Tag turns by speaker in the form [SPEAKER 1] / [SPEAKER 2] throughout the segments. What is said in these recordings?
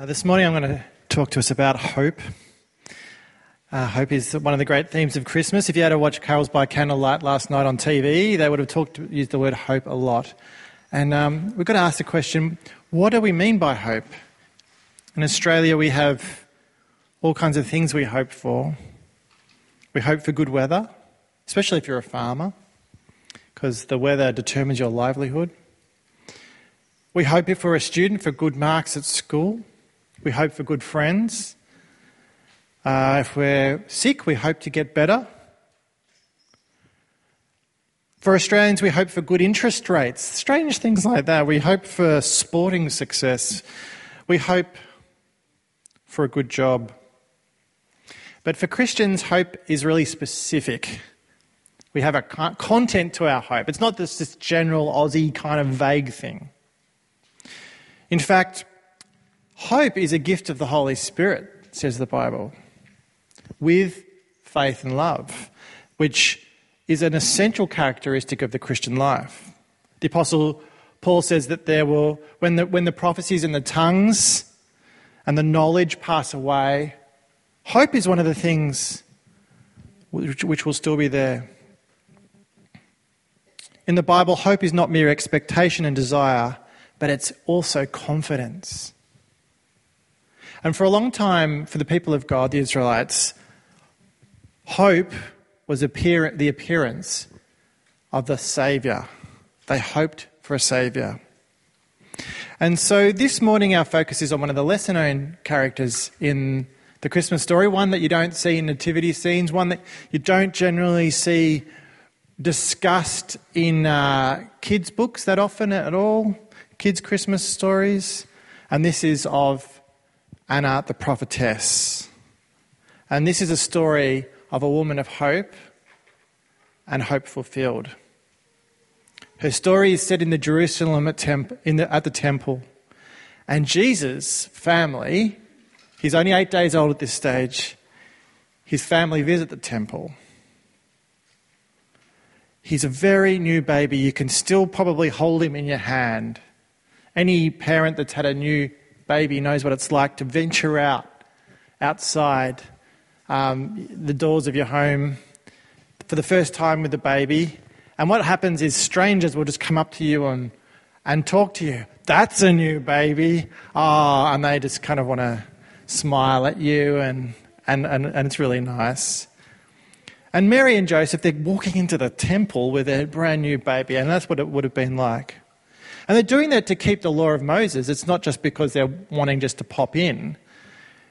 [SPEAKER 1] Uh, this morning I'm going to talk to us about hope. Uh, hope is one of the great themes of Christmas. If you had to watch Carols by Candlelight last night on TV, they would have talked, used the word hope a lot. And um, we've got to ask the question what do we mean by hope? In Australia, we have all kinds of things we hope for. We hope for good weather, especially if you're a farmer, because the weather determines your livelihood. We hope if we're a student for good marks at school. We hope for good friends. Uh, if we're sick, we hope to get better. For Australians, we hope for good interest rates. Strange things like that. We hope for sporting success. We hope for a good job. But for Christians, hope is really specific. We have a content to our hope. It's not just this general Aussie kind of vague thing. In fact, Hope is a gift of the Holy Spirit, says the Bible, with faith and love, which is an essential characteristic of the Christian life. The Apostle Paul says that there will, when the, when the prophecies and the tongues and the knowledge pass away, hope is one of the things which, which will still be there. In the Bible, hope is not mere expectation and desire, but it's also confidence. And for a long time, for the people of God, the Israelites, hope was appear- the appearance of the Saviour. They hoped for a Saviour. And so this morning, our focus is on one of the lesser known characters in the Christmas story, one that you don't see in nativity scenes, one that you don't generally see discussed in uh, kids' books that often at all, kids' Christmas stories. And this is of Anna the prophetess. And this is a story of a woman of hope and hope fulfilled. Her story is set in the Jerusalem at, temp- the, at the temple. And Jesus' family, he's only eight days old at this stage, his family visit the temple. He's a very new baby. You can still probably hold him in your hand. Any parent that's had a new baby knows what it's like to venture out outside um, the doors of your home for the first time with the baby. And what happens is strangers will just come up to you and, and talk to you. That's a new baby. Oh, and they just kind of want to smile at you, and, and, and, and it's really nice. And Mary and Joseph, they're walking into the temple with their brand new baby, and that's what it would have been like. And they're doing that to keep the law of Moses. It's not just because they're wanting just to pop in.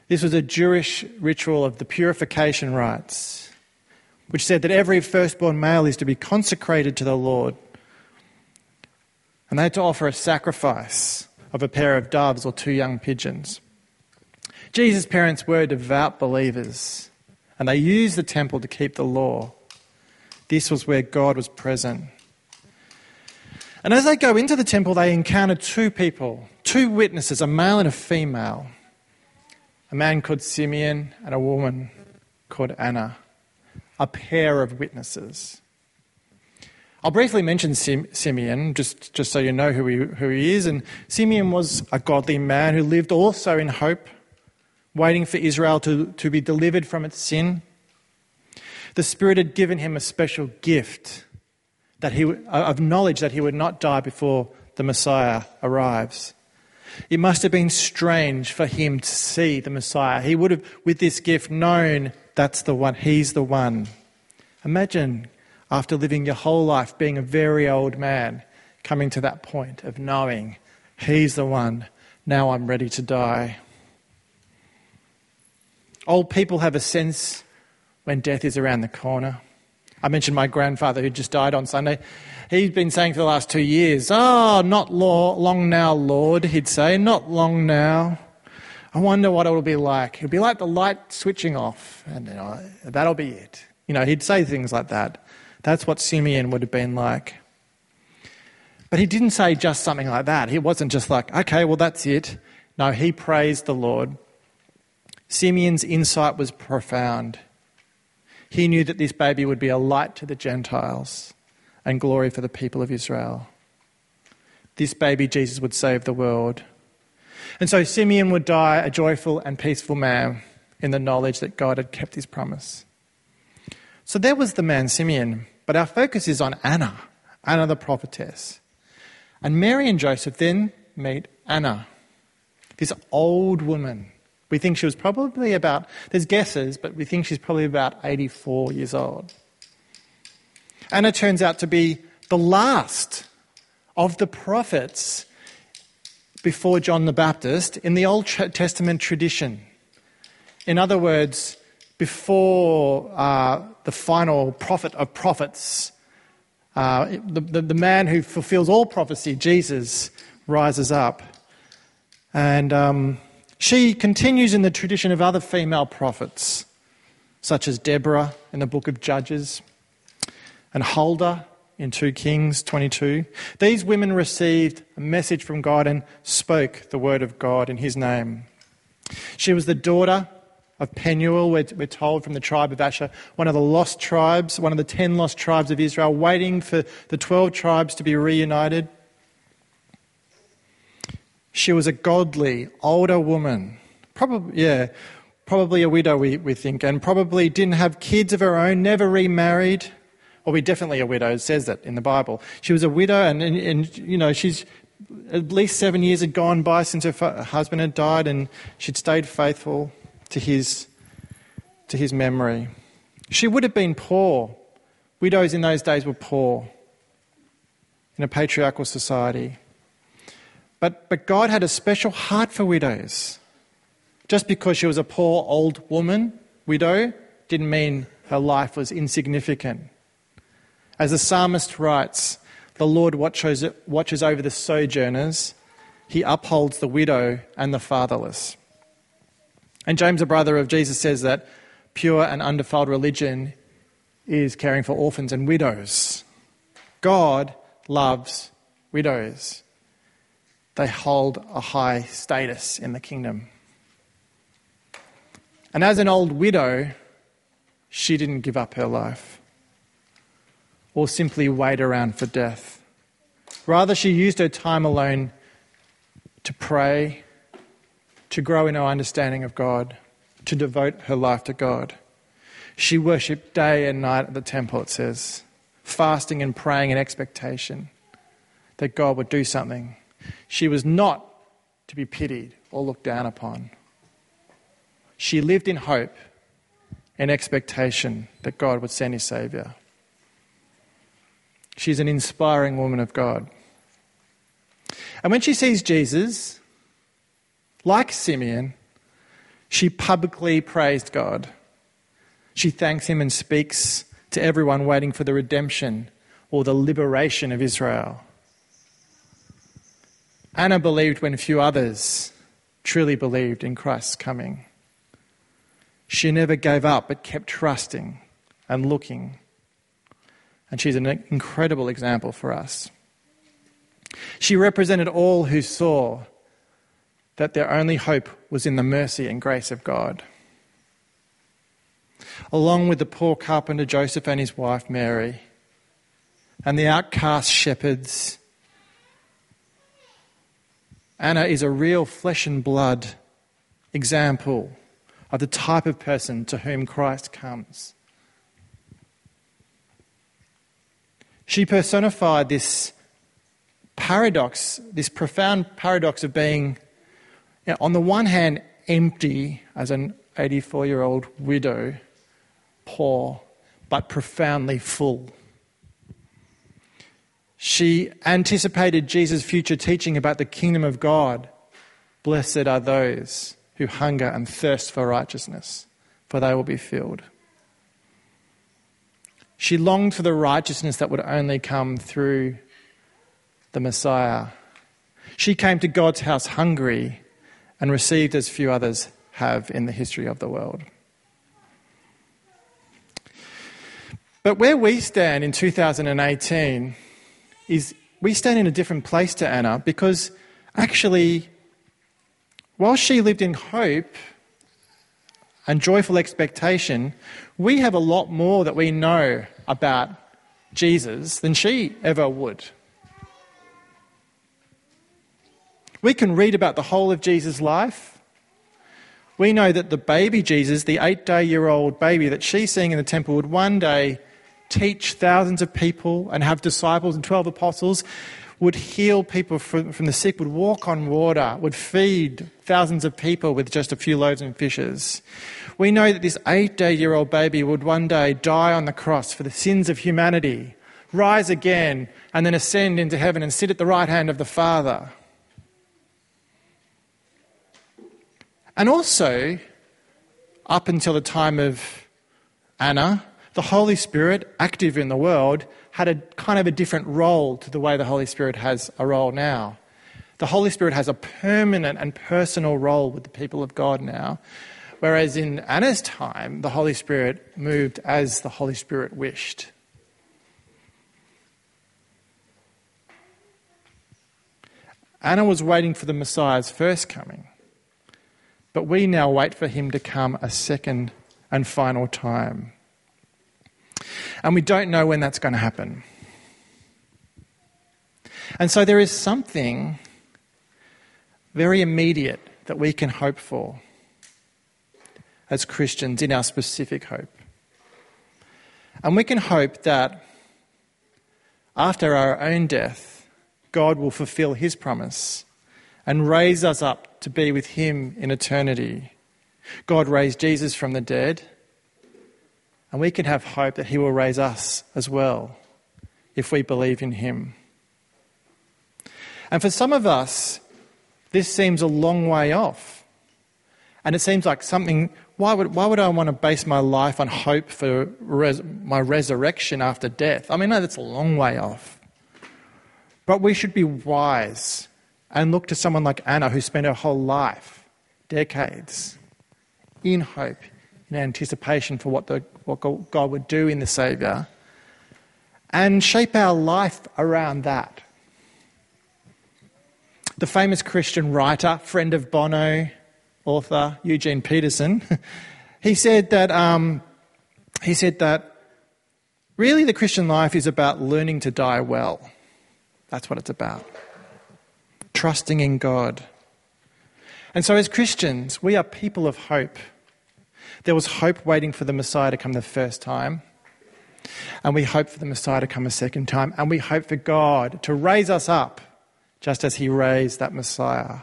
[SPEAKER 1] This was a Jewish ritual of the purification rites, which said that every firstborn male is to be consecrated to the Lord. And they had to offer a sacrifice of a pair of doves or two young pigeons. Jesus' parents were devout believers, and they used the temple to keep the law. This was where God was present. And as they go into the temple, they encounter two people, two witnesses, a male and a female. A man called Simeon and a woman called Anna, a pair of witnesses. I'll briefly mention Sim- Simeon, just, just so you know who he, who he is. And Simeon was a godly man who lived also in hope, waiting for Israel to, to be delivered from its sin. The Spirit had given him a special gift that he, uh, of knowledge that he would not die before the Messiah arrives. It must have been strange for him to see the Messiah. He would have, with this gift, known that's the one, he's the one. Imagine after living your whole life being a very old man, coming to that point of knowing he's the one. Now I'm ready to die. Old people have a sense when death is around the corner. I mentioned my grandfather who just died on Sunday. He'd been saying for the last two years, Oh, not long now, Lord, he'd say, not long now. I wonder what it'll be like. It'll be like the light switching off, and you know, that'll be it. You know, he'd say things like that. That's what Simeon would have been like. But he didn't say just something like that. He wasn't just like, okay, well, that's it. No, he praised the Lord. Simeon's insight was profound. He knew that this baby would be a light to the Gentiles and glory for the people of Israel. This baby, Jesus, would save the world. And so Simeon would die a joyful and peaceful man in the knowledge that God had kept his promise. So there was the man Simeon, but our focus is on Anna, Anna the prophetess. And Mary and Joseph then meet Anna, this old woman. We think she was probably about, there's guesses, but we think she's probably about 84 years old. Anna turns out to be the last of the prophets before John the Baptist in the Old Testament tradition. In other words, before uh, the final prophet of prophets, uh, the, the, the, man who fulfills all prophecy, Jesus, rises up. And um, she continues in the tradition of other female prophets, such as Deborah in the book of Judges and Huldah in 2 Kings 22. These women received a message from God and spoke the word of God in his name. She was the daughter of Penuel, we're, we're told from the tribe of Asher, one of the lost tribes, one of the ten lost tribes of Israel, waiting for the 12 tribes to be reunited. She was a godly, older woman, probably, yeah, probably a widow, we, we think, and probably didn't have kids of her own, never remarried. Or we definitely a widow, it says that in the Bible. She was a widow, and, and, and you know, she's at least seven years had gone by since her husband had died, and she'd stayed faithful to his, to his memory. She would have been poor. Widows in those days were poor in a patriarchal society. But, but God had a special heart for widows. Just because she was a poor old woman, widow, didn't mean her life was insignificant. As the psalmist writes, the Lord watches, watches over the sojourners, he upholds the widow and the fatherless. And James, a brother of Jesus, says that pure and undefiled religion is caring for orphans and widows. God loves widows, they hold a high status in the kingdom. And as an old widow, she didn't give up her life or simply wait around for death. Rather, she used her time alone to pray to grow in her understanding of God, to devote her life to God. She worshipped day and night at the temple, it says, fasting and praying in expectation that God would do something. She was not to be pitied or looked down upon. She lived in hope and expectation that God would send his Saviour. She's an inspiring woman of God. And when she sees Jesus, like Simeon, she publicly praised God. She thanks him and speaks to everyone waiting for the redemption or the liberation of Israel. Anna believed when few others truly believed in Christ's coming. She never gave up but kept trusting and looking. And she's an incredible example for us. She represented all who saw that their only hope was in the mercy and grace of God. Along with the poor carpenter Joseph and his wife Mary, and the outcast shepherds, Anna is a real flesh and blood example of the type of person to whom Christ comes. She personified this paradox, this profound paradox of being you know, on the one hand, empty as an 84 year old widow, poor, but profoundly full. She anticipated Jesus' future teaching about the kingdom of God. Blessed are those who hunger and thirst for righteousness, for they will be filled. She longed for the righteousness that would only come through the Messiah. She came to God's house hungry and received as few others have in the history of the world. But where we stand in 2018 is we stand in a different place to Anna because actually, while she lived in hope and joyful expectation, we have a lot more that we know about Jesus than she ever would. We can read about the whole of Jesus' life. We know that the baby Jesus, the eight day year old baby that she's seeing in the temple, would one day teach thousands of people and have disciples and 12 apostles, would heal people from, from the sick, would walk on water, would feed thousands of people with just a few loaves and fishes. We know that this eight day year old baby would one day die on the cross for the sins of humanity, rise again, and then ascend into heaven and sit at the right hand of the Father. And also, up until the time of Anna, the Holy Spirit, active in the world, had a kind of a different role to the way the Holy Spirit has a role now. The Holy Spirit has a permanent and personal role with the people of God now, whereas in Anna's time, the Holy Spirit moved as the Holy Spirit wished. Anna was waiting for the Messiah's first coming, but we now wait for him to come a second and final time. And we don't know when that's going to happen. And so there is something very immediate that we can hope for as Christians in our specific hope. And we can hope that after our own death, God will fulfill his promise and raise us up to be with him in eternity. God raised Jesus from the dead and we can have hope that He will raise us as well if we believe in Him. And for some of us, this seems a long way off. And it seems like something, why would, why would I want to base my life on hope for res, my resurrection after death? I mean, no, that's a long way off. But we should be wise and look to someone like Anna who spent her whole life, decades, in hope, in anticipation for what, the, what God would do in the Saviour, and shape our life around that. The famous Christian writer, friend of Bono, author Eugene Peterson, he said that um, he said that really the Christian life is about learning to die well. That's what it's about. Trusting in God. And so, as Christians, we are people of hope. There was hope waiting for the Messiah to come the first time. And we hope for the Messiah to come a second time. And we hope for God to raise us up just as He raised that Messiah.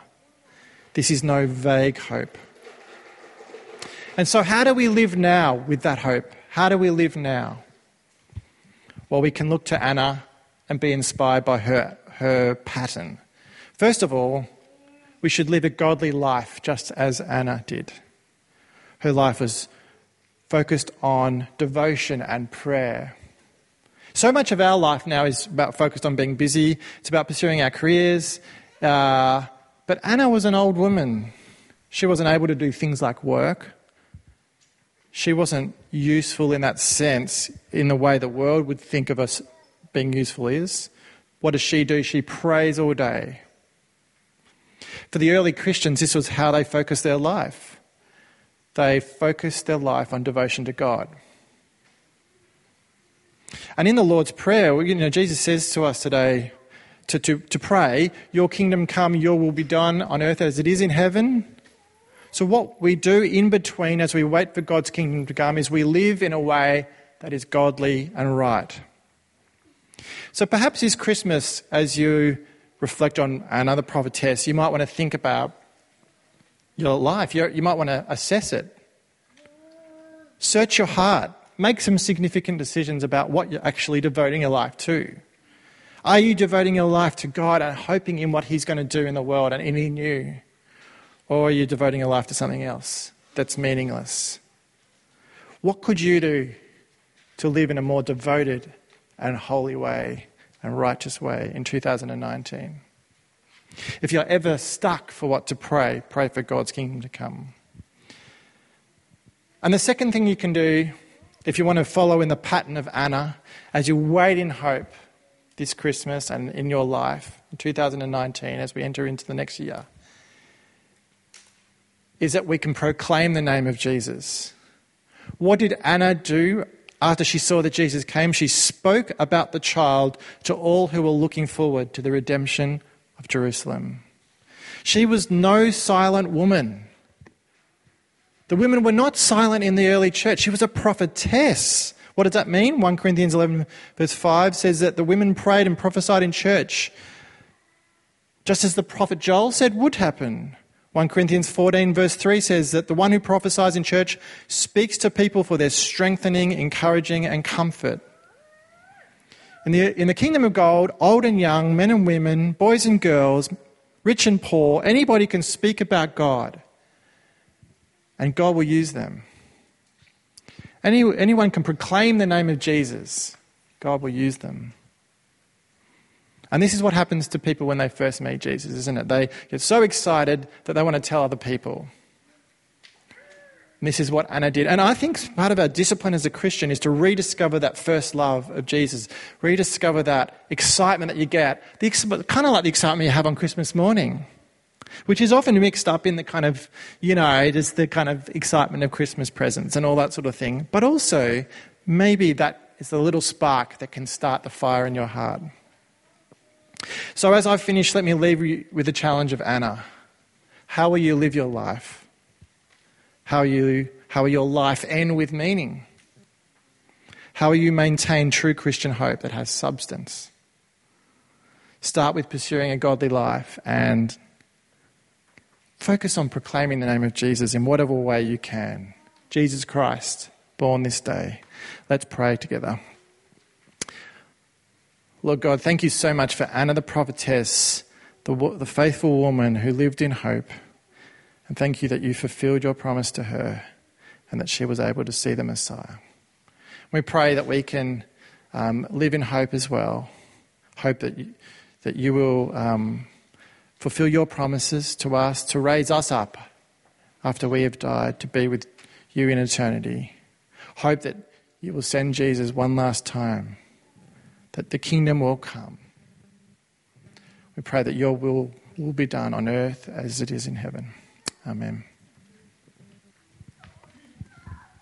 [SPEAKER 1] This is no vague hope. And so, how do we live now with that hope? How do we live now? Well, we can look to Anna and be inspired by her, her pattern. First of all, we should live a godly life just as Anna did. Her life was focused on devotion and prayer. So much of our life now is about focused on being busy. It's about pursuing our careers. Uh, but Anna was an old woman. She wasn't able to do things like work. She wasn't useful in that sense, in the way the world would think of us being useful is. What does she do? She prays all day. For the early Christians, this was how they focused their life they focused their life on devotion to God. And in the Lord's Prayer, you know, Jesus says to us today to, to, to pray, Your kingdom come, your will be done on earth as it is in heaven. So, what we do in between as we wait for God's kingdom to come is we live in a way that is godly and right. So, perhaps this Christmas, as you reflect on another prophetess, you might want to think about your life. You're, you might want to assess it. Search your heart. Make some significant decisions about what you're actually devoting your life to. Are you devoting your life to God and hoping in what He's going to do in the world and in you? Or are you devoting your life to something else that's meaningless? What could you do to live in a more devoted and holy way and righteous way in 2019? If you're ever stuck for what to pray, pray for God's kingdom to come. And the second thing you can do, if you want to follow in the pattern of Anna, as you wait in hope this Christmas and in your life in 2019 as we enter into the next year, is that we can proclaim the name of Jesus. What did Anna do after she saw that Jesus came? She spoke about the child to all who were looking forward to the redemption of Jerusalem. She was no silent woman. The women were not silent in the early church. She was a prophetess. What does that mean? 1 Corinthians 11, verse 5 says that the women prayed and prophesied in church, just as the prophet Joel said would happen. 1 Corinthians 14, verse 3 says that the one who prophesies in church speaks to people for their strengthening, encouraging, and comfort. In the, in the kingdom of God, old and young, men and women, boys and girls, rich and poor, anybody can speak about God and God will use them. Any, anyone can proclaim the name of Jesus, God will use them. And this is what happens to people when they first meet Jesus, isn't it? They get so excited that they want to tell other people. This is what Anna did. And I think part of our discipline as a Christian is to rediscover that first love of Jesus, rediscover that excitement that you get, the, kind of like the excitement you have on Christmas morning which is often mixed up in the kind of, you know, just the kind of excitement of Christmas presents and all that sort of thing. But also, maybe that is the little spark that can start the fire in your heart. So, as I finish, let me leave you with the challenge of Anna. How will you live your life? How you, how will your life end with meaning? How will you maintain true Christian hope that has substance? Start with pursuing a godly life and Focus on proclaiming the name of Jesus in whatever way you can. Jesus Christ, born this day. Let's pray together. Lord God, thank you so much for Anna the prophetess, the, the faithful woman who lived in hope. And thank you that you fulfilled your promise to her and that she was able to see the Messiah. We pray that we can um, live in hope as well. Hope that you, that you will. Um, fulfill your promises to us to raise us up after we have died to be with you in eternity. Hope that you will send Jesus one last time, that the kingdom will come. We pray that your will will be done on earth as it is in heaven. Amen.